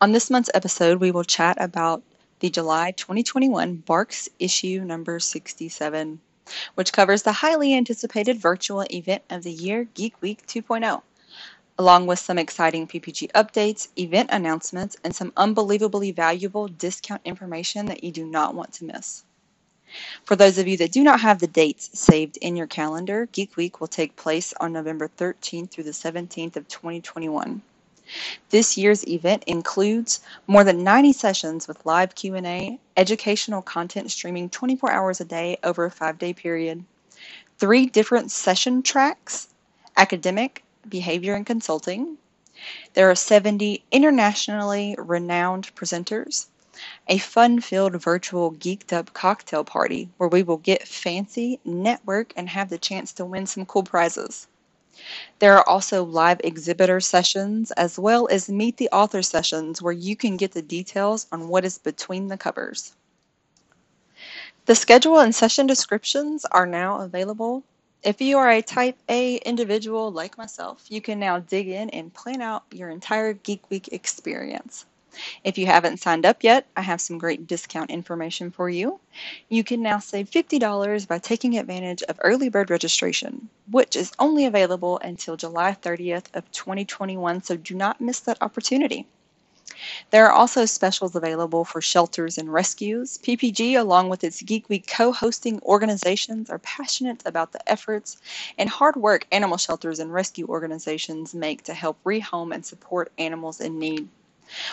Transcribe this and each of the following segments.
On this month's episode, we will chat about the July 2021 Barks issue number 67, which covers the highly anticipated virtual event of the year, Geek Week 2.0, along with some exciting PPG updates, event announcements, and some unbelievably valuable discount information that you do not want to miss. For those of you that do not have the dates saved in your calendar, Geek Week will take place on November 13th through the 17th of 2021. This year's event includes more than 90 sessions with live Q&A, educational content streaming 24 hours a day over a 5-day period, three different session tracks, academic, behavior and consulting. There are 70 internationally renowned presenters, a fun filled virtual geeked up cocktail party where we will get fancy, network, and have the chance to win some cool prizes. There are also live exhibitor sessions as well as meet the author sessions where you can get the details on what is between the covers. The schedule and session descriptions are now available. If you are a type A individual like myself, you can now dig in and plan out your entire Geek Week experience. If you haven't signed up yet, I have some great discount information for you. You can now save $50 by taking advantage of early bird registration, which is only available until July 30th of 2021, so do not miss that opportunity. There are also specials available for shelters and rescues. PPG, along with its Geek Week co hosting organizations, are passionate about the efforts and hard work animal shelters and rescue organizations make to help rehome and support animals in need.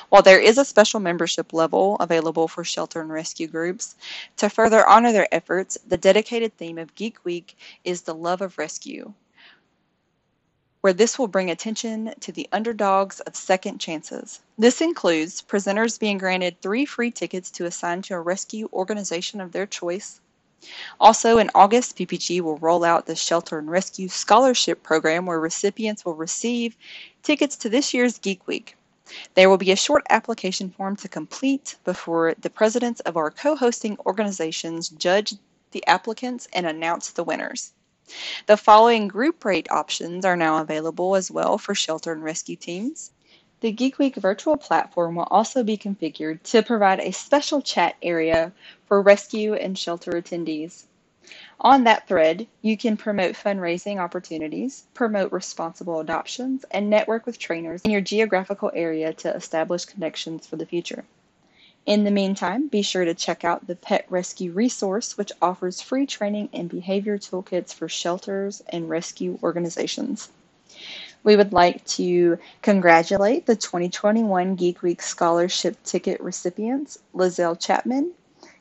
While there is a special membership level available for shelter and rescue groups, to further honor their efforts, the dedicated theme of Geek Week is the love of rescue, where this will bring attention to the underdogs of second chances. This includes presenters being granted three free tickets to assign to a rescue organization of their choice. Also, in August, PPG will roll out the Shelter and Rescue Scholarship Program, where recipients will receive tickets to this year's Geek Week. There will be a short application form to complete before the presidents of our co-hosting organizations judge the applicants and announce the winners. The following group rate options are now available as well for shelter and rescue teams. The Geek Week virtual platform will also be configured to provide a special chat area for rescue and shelter attendees. On that thread, you can promote fundraising opportunities, promote responsible adoptions, and network with trainers in your geographical area to establish connections for the future. In the meantime, be sure to check out the Pet Rescue Resource, which offers free training and behavior toolkits for shelters and rescue organizations. We would like to congratulate the 2021 Geek Week Scholarship Ticket recipients Lizelle Chapman,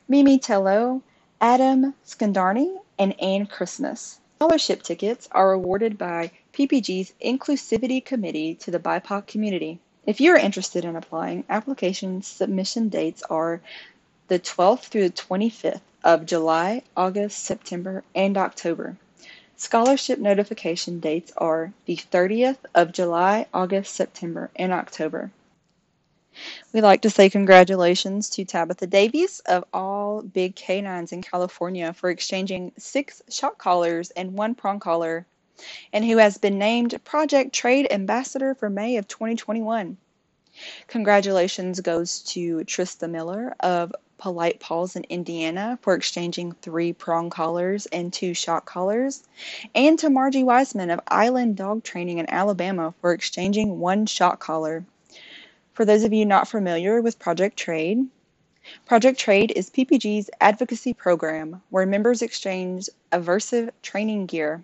Mimi Tello, Adam Skandarni, and Anne Christmas. Scholarship tickets are awarded by PPG's Inclusivity Committee to the BIPOC community. If you're interested in applying, application submission dates are the 12th through the 25th of July, August, September, and October. Scholarship notification dates are the 30th of July, August, September, and October. We'd like to say congratulations to Tabitha Davies of all big canines in California for exchanging six shock collars and one prong collar, and who has been named Project Trade Ambassador for May of 2021. Congratulations goes to Trista Miller of Polite Paws in Indiana for exchanging three prong collars and two shock collars, and to Margie Wiseman of Island Dog Training in Alabama for exchanging one shock collar. For those of you not familiar with Project Trade, Project Trade is PPG's advocacy program where members exchange aversive training gear.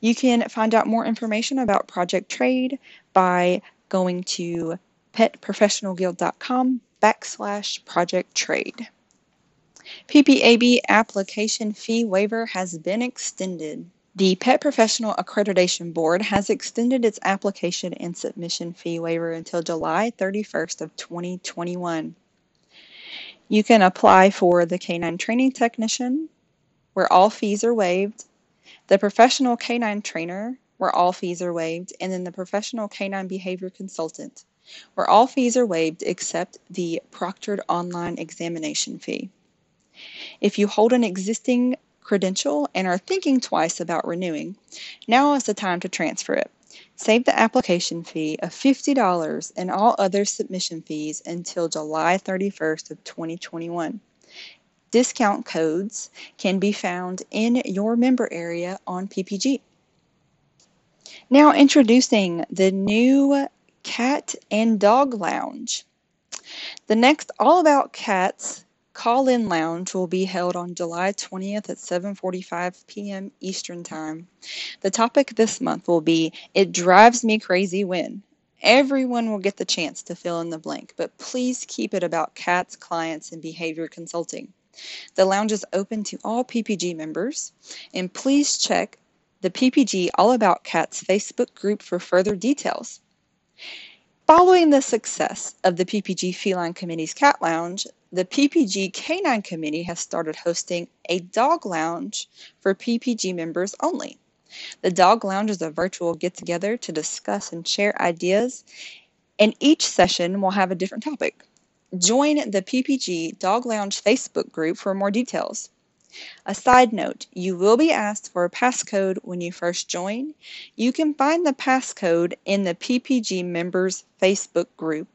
You can find out more information about Project Trade by going to petprofessionalguild.com backslash project trade. PPAB application fee waiver has been extended. The Pet Professional Accreditation Board has extended its application and submission fee waiver until July 31st of 2021. You can apply for the Canine Training Technician, where all fees are waived, the Professional Canine Trainer, where all fees are waived, and then the Professional Canine Behavior Consultant, where all fees are waived except the proctored online examination fee. If you hold an existing credential and are thinking twice about renewing, now is the time to transfer it. Save the application fee of $50 and all other submission fees until July 31st of 2021. Discount codes can be found in your member area on PPG. Now introducing the new Cat and Dog Lounge. The next All About Cats call-in lounge will be held on July 20th at 7:45 p.m. Eastern Time. The topic this month will be It drives me crazy when Everyone will get the chance to fill in the blank, but please keep it about cats, clients, and behavior consulting. The lounge is open to all PPG members, and please check the PPG All About Cats Facebook group for further details. Following the success of the PPG Feline Committee's Cat Lounge, the PPG Canine Committee has started hosting a dog lounge for PPG members only. The dog lounge is a virtual get together to discuss and share ideas, and each session will have a different topic. Join the PPG Dog Lounge Facebook group for more details. A side note, you will be asked for a passcode when you first join. You can find the passcode in the PPG members Facebook group.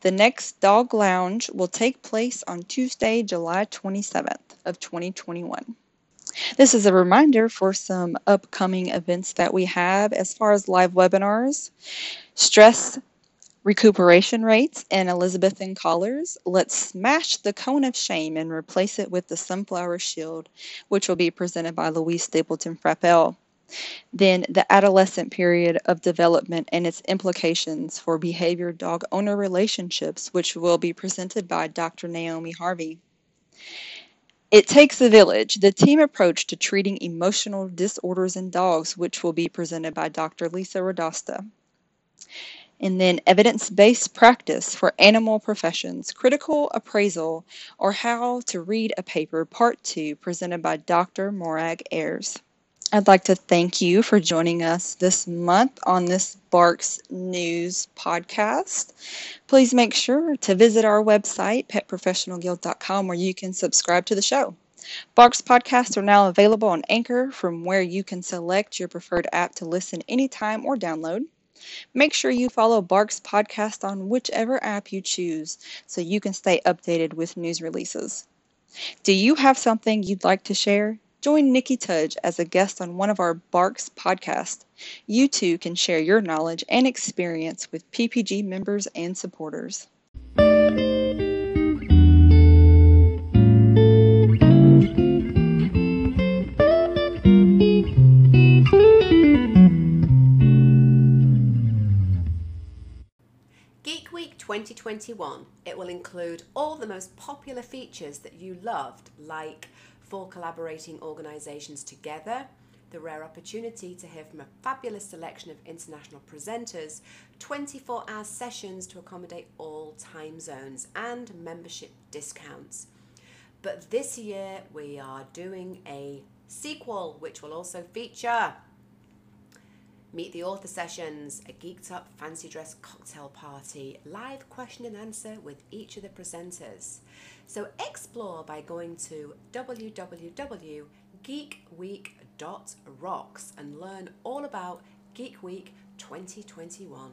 The next Dog Lounge will take place on Tuesday, July 27th of 2021. This is a reminder for some upcoming events that we have as far as live webinars. Stress recuperation rates and Elizabethan collars, let's smash the cone of shame and replace it with the sunflower shield, which will be presented by Louise Stapleton-Frappell. Then the adolescent period of development and its implications for behavior dog owner relationships, which will be presented by Dr. Naomi Harvey. It takes a village, the team approach to treating emotional disorders in dogs, which will be presented by Dr. Lisa Radosta. And then evidence-based practice for animal professions, critical appraisal, or how to read a paper, part two, presented by Dr. Morag Heirs. I'd like to thank you for joining us this month on this Barks News podcast. Please make sure to visit our website, petprofessionalguild.com, where you can subscribe to the show. Barks podcasts are now available on Anchor, from where you can select your preferred app to listen anytime or download. Make sure you follow Barks Podcast on whichever app you choose so you can stay updated with news releases. Do you have something you'd like to share? Join Niki Tudge as a guest on one of our Barks podcasts. You too can share your knowledge and experience with PPG members and supporters. Geek Week 2021. It will include all the most popular features that you loved, like four collaborating organisations together, the rare opportunity to hear from a fabulous selection of international presenters, 24 hour sessions to accommodate all time zones, and membership discounts. But this year we are doing a sequel which will also feature Meet the Author Sessions, a geeked up fancy dress cocktail party, live question and answer with each of the presenters. So explore by going to www.geekweek.rocks and learn all about Geek Week 2021.